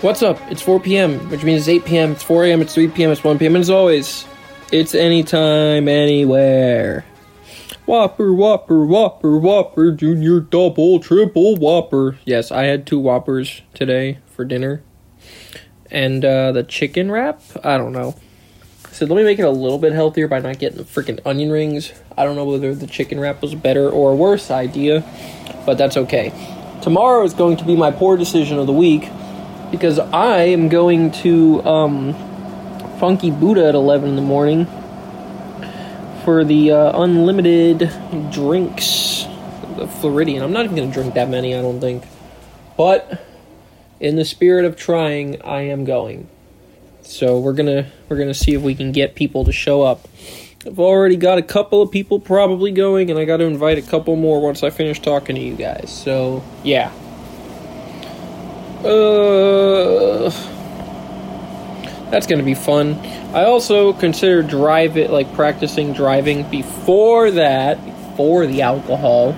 What's up? It's 4 p.m., which means it's 8 p.m., it's 4 a.m., it's 3 p.m., it's 1 p.m., and as always, it's anytime, anywhere. Whopper, Whopper, Whopper, Whopper, Junior, Double, Triple, Whopper. Yes, I had two Whoppers today for dinner. And uh, the chicken wrap, I don't know. So let me make it a little bit healthier by not getting the freaking onion rings. I don't know whether the chicken wrap was a better or a worse idea, but that's okay. Tomorrow is going to be my poor decision of the week because I am going to um, Funky Buddha at 11 in the morning for the uh, unlimited drinks, the Floridian. I'm not even going to drink that many, I don't think. But in the spirit of trying, I am going. So we're gonna we're gonna see if we can get people to show up. I've already got a couple of people probably going, and I got to invite a couple more once I finish talking to you guys. So yeah. Uh, that's gonna be fun. I also consider drive it like practicing driving before that, before the alcohol.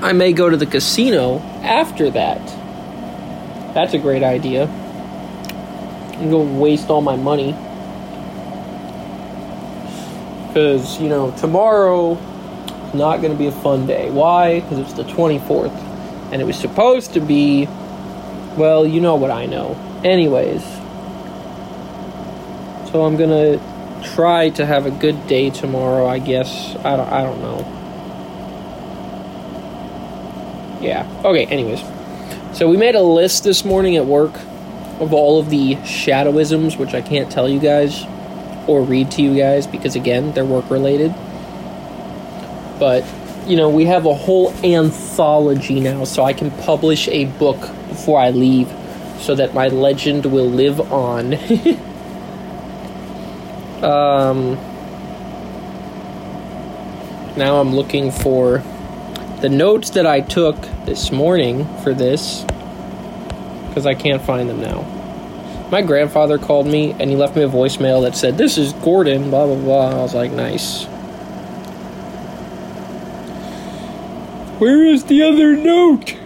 I may go to the casino after that. That's a great idea. I'm gonna waste all my money. Because, you know, tomorrow is not gonna be a fun day. Why? Because it's the 24th. And it was supposed to be, well, you know what I know. Anyways. So I'm gonna try to have a good day tomorrow, I guess. I don't, I don't know. Yeah. Okay, anyways. So we made a list this morning at work of all of the shadowisms, which I can't tell you guys or read to you guys because, again, they're work related. But, you know, we have a whole anthology now, so I can publish a book before I leave so that my legend will live on. um, now I'm looking for the notes that I took this morning for this because I can't find them now. My grandfather called me and he left me a voicemail that said, This is Gordon, blah, blah, blah. I was like, Nice. Where is the other note?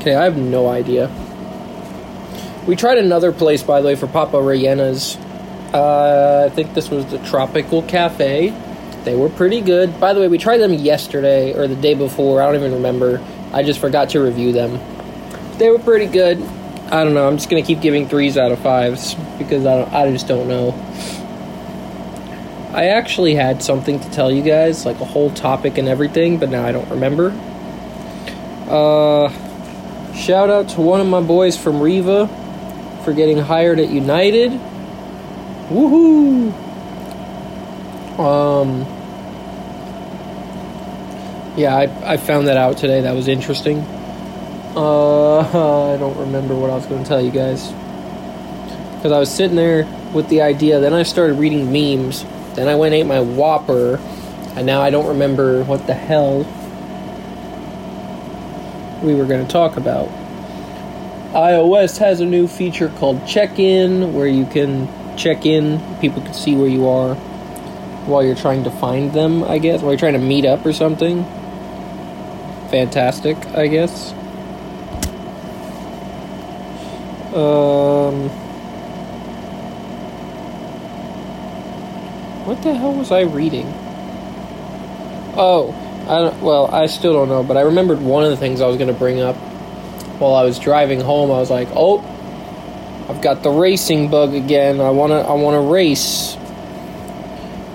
Okay, I have no idea. We tried another place, by the way, for Papa Rayena's. Uh, I think this was the Tropical Cafe. They were pretty good. By the way, we tried them yesterday or the day before. I don't even remember. I just forgot to review them. They were pretty good. I don't know. I'm just gonna keep giving threes out of fives because I don't. I just don't know. I actually had something to tell you guys, like a whole topic and everything, but now I don't remember. Uh, shout out to one of my boys from Riva for getting hired at United. Woohoo! Um, yeah, I, I found that out today. That was interesting. Uh, I don't remember what I was going to tell you guys. Because I was sitting there with the idea, then I started reading memes, then I went ate my Whopper, and now I don't remember what the hell we were going to talk about. iOS has a new feature called Check In, where you can check in, people can see where you are while you're trying to find them, I guess, while you're trying to meet up or something. Fantastic, I guess. Um. What the hell was I reading? Oh, I well, I still don't know, but I remembered one of the things I was going to bring up while I was driving home. I was like, "Oh, I've got the racing bug again. I want to I want to race."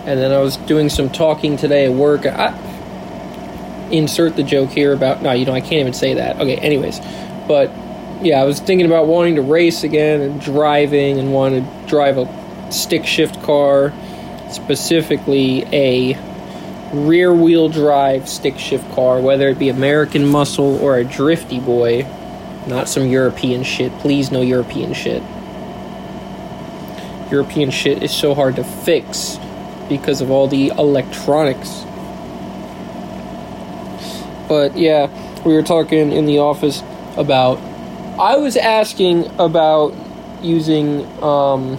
And then I was doing some talking today at work. I insert the joke here about no, you know, I can't even say that. Okay, anyways. But yeah, I was thinking about wanting to race again and driving and want to drive a stick shift car, specifically a rear wheel drive stick shift car, whether it be American muscle or a drifty boy, not some European shit. Please, no European shit. European shit is so hard to fix because of all the electronics. But yeah, we were talking in the office about. I was asking about using, um,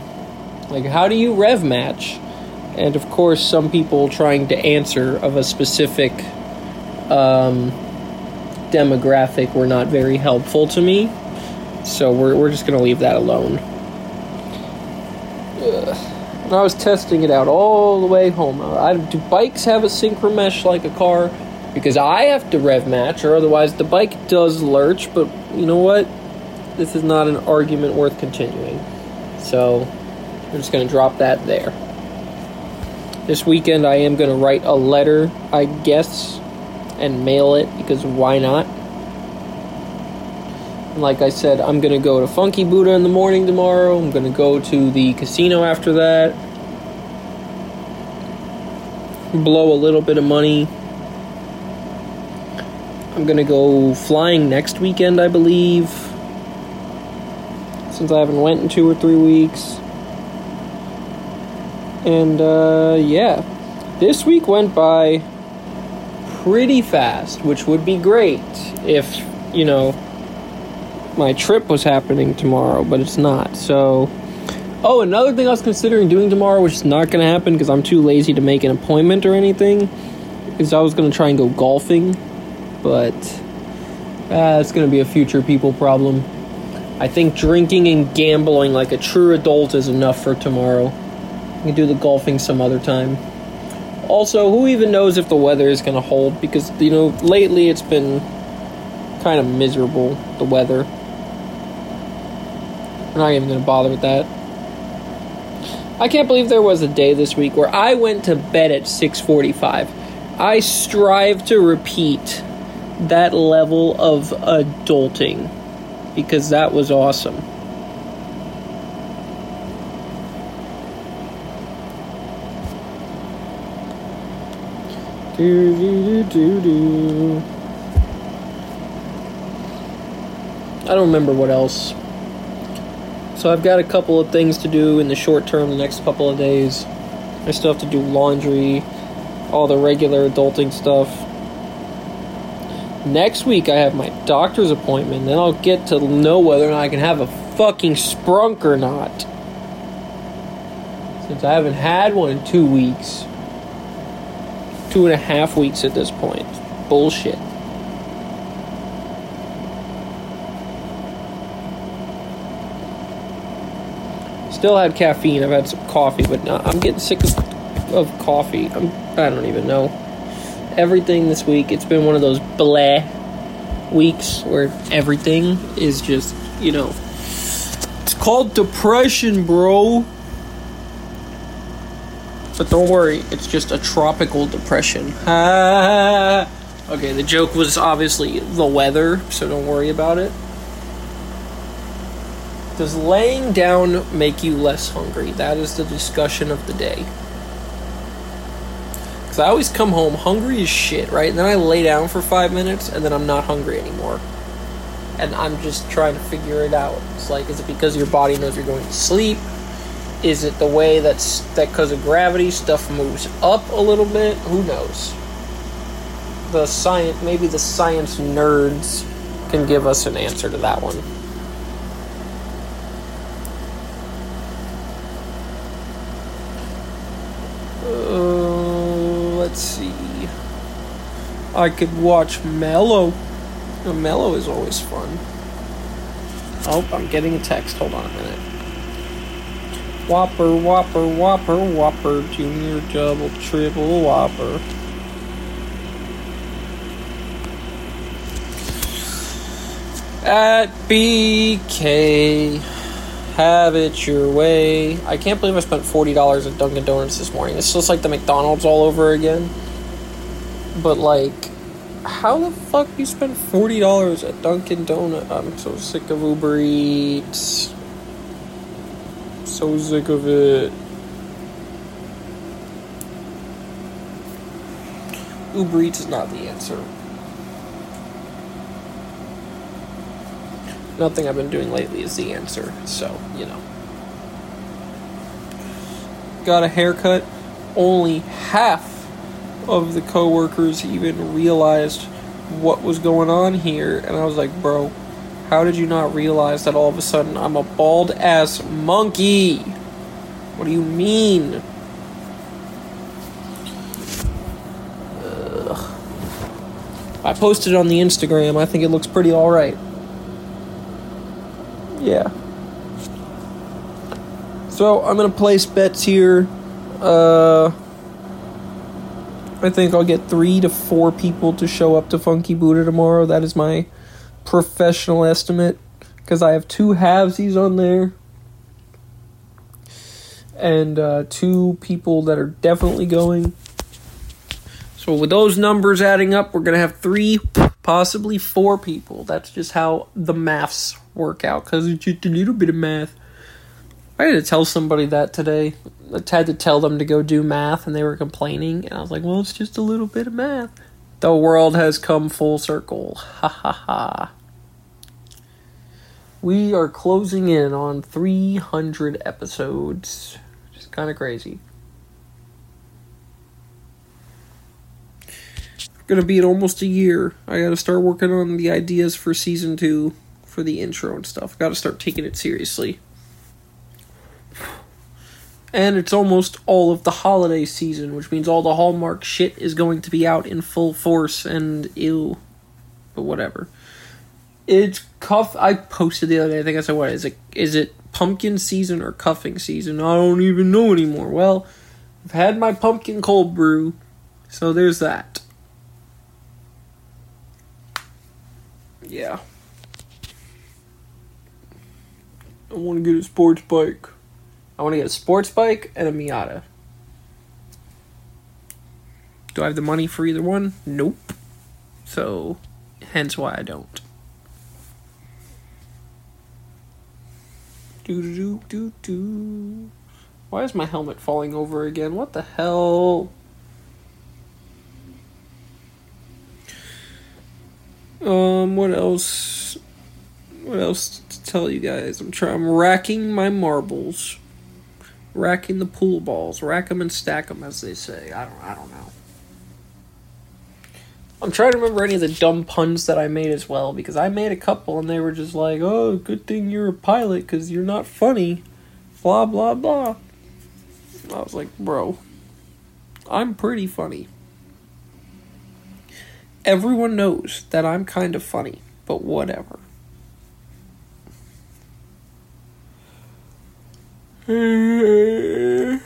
like, how do you rev match? And of course, some people trying to answer of a specific um, demographic were not very helpful to me. So we're, we're just going to leave that alone. Ugh. I was testing it out all the way home. I, do bikes have a synchro mesh like a car? Because I have to rev match, or otherwise the bike does lurch. But you know what? This is not an argument worth continuing. So we're just going to drop that there. This weekend I am going to write a letter, I guess, and mail it because why not? And like I said, I'm gonna go to Funky Buddha in the morning tomorrow. I'm gonna go to the casino after that. Blow a little bit of money. I'm gonna go flying next weekend, I believe. Since I haven't went in two or three weeks. And uh, yeah, this week went by pretty fast, which would be great if you know my trip was happening tomorrow, but it's not. So, oh, another thing I was considering doing tomorrow, which is not going to happen because I'm too lazy to make an appointment or anything, is I was going to try and go golfing, but uh, it's going to be a future people problem. I think drinking and gambling like a true adult is enough for tomorrow. Can do the golfing some other time. Also, who even knows if the weather is going to hold? Because, you know, lately it's been kind of miserable, the weather. I'm not even going to bother with that. I can't believe there was a day this week where I went to bed at 6:45. I strive to repeat that level of adulting because that was awesome. Do do do do do. I don't remember what else. So I've got a couple of things to do in the short term, the next couple of days. I still have to do laundry, all the regular adulting stuff. Next week I have my doctor's appointment, then I'll get to know whether or not I can have a fucking sprunk or not. Since I haven't had one in two weeks. Two and a half weeks at this point. Bullshit. Still had caffeine. I've had some coffee, but I'm getting sick of, of coffee. I'm, I don't even know. Everything this week, it's been one of those blah weeks where everything is just, you know. It's called depression, bro. But don't worry, it's just a tropical depression. okay, the joke was obviously the weather, so don't worry about it. Does laying down make you less hungry? That is the discussion of the day. Because I always come home hungry as shit, right? And then I lay down for five minutes and then I'm not hungry anymore. And I'm just trying to figure it out. It's like, is it because your body knows you're going to sleep? Is it the way that's that because of gravity stuff moves up a little bit? Who knows? The science, maybe the science nerds can give us an answer to that one. Uh, let's see. I could watch Mellow. Mellow is always fun. Oh, I'm getting a text. Hold on a minute. Whopper, Whopper, Whopper, Whopper, Junior, Double, Triple, Whopper. At BK. Have it your way. I can't believe I spent $40 at Dunkin' Donuts this morning. It's just like the McDonald's all over again. But, like, how the fuck you spend $40 at Dunkin' Donuts? I'm so sick of Uber Eats. So sick of it. Uber Eats is not the answer. nothing I've been doing lately is the answer. So, you know. Got a haircut. Only half of the coworkers even realized what was going on here. And I was like, bro, how did you not realize that all of a sudden I'm a bald ass monkey? What do you mean? I posted on the Instagram. I think it looks pretty alright. Yeah. So I'm gonna place bets here. Uh, I think I'll get three to four people to show up to Funky Buddha tomorrow. That is my professional estimate because I have two halvesies on there and uh, two people that are definitely going. So with those numbers adding up, we're gonna have three, possibly four people. That's just how the maths work out because it's just a little bit of math. I had to tell somebody that today. I had to tell them to go do math, and they were complaining. And I was like, "Well, it's just a little bit of math." The world has come full circle. Ha ha ha. We are closing in on 300 episodes. Just kind of crazy. Gonna be in almost a year. I gotta start working on the ideas for season two for the intro and stuff. Gotta start taking it seriously. And it's almost all of the holiday season, which means all the Hallmark shit is going to be out in full force and ew. But whatever. It's cuff I posted the other day, I think I said what is it is it pumpkin season or cuffing season? I don't even know anymore. Well, I've had my pumpkin cold brew, so there's that. Yeah. I want to get a sports bike. I want to get a sports bike and a Miata. Do I have the money for either one? Nope. So, hence why I don't. Do do do do. Why is my helmet falling over again? What the hell? Um, what else? What else to tell you guys? I'm trying. I'm racking my marbles, racking the pool balls, rack them and stack them, as they say. I don't. I don't know. I'm trying to remember any of the dumb puns that I made as well because I made a couple and they were just like, "Oh, good thing you're a pilot because you're not funny," blah blah blah. I was like, "Bro, I'm pretty funny." Everyone knows that I'm kind of funny, but whatever. I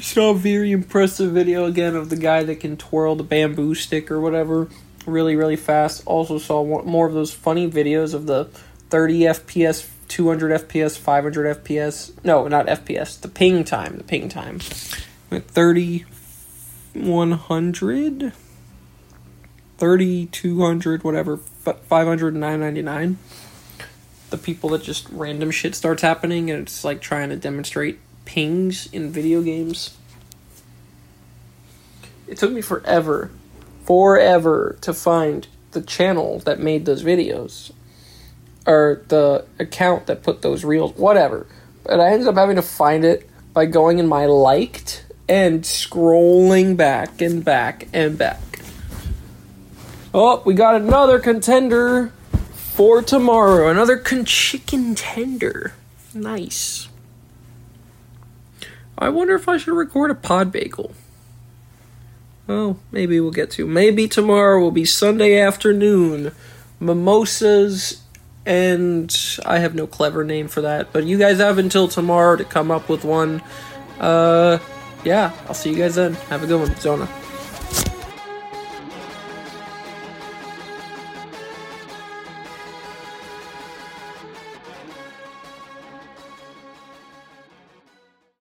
saw a very impressive video again of the guy that can twirl the bamboo stick or whatever really, really fast. Also saw more of those funny videos of the 30 FPS, 200 FPS, 500 FPS. No, not FPS. The ping time. The ping time. 30, 100. 3200 whatever 500 999 the people that just random shit starts happening and it's like trying to demonstrate pings in video games. It took me forever forever to find the channel that made those videos or the account that put those reels whatever. But i ended up having to find it by going in my liked and scrolling back and back and back. Oh, we got another contender for tomorrow. Another con- chicken tender. Nice. I wonder if I should record a pod bagel. Oh, maybe we'll get to. Maybe tomorrow will be Sunday afternoon. Mimosas and I have no clever name for that, but you guys have until tomorrow to come up with one. Uh yeah, I'll see you guys then. Have a good one, Zona.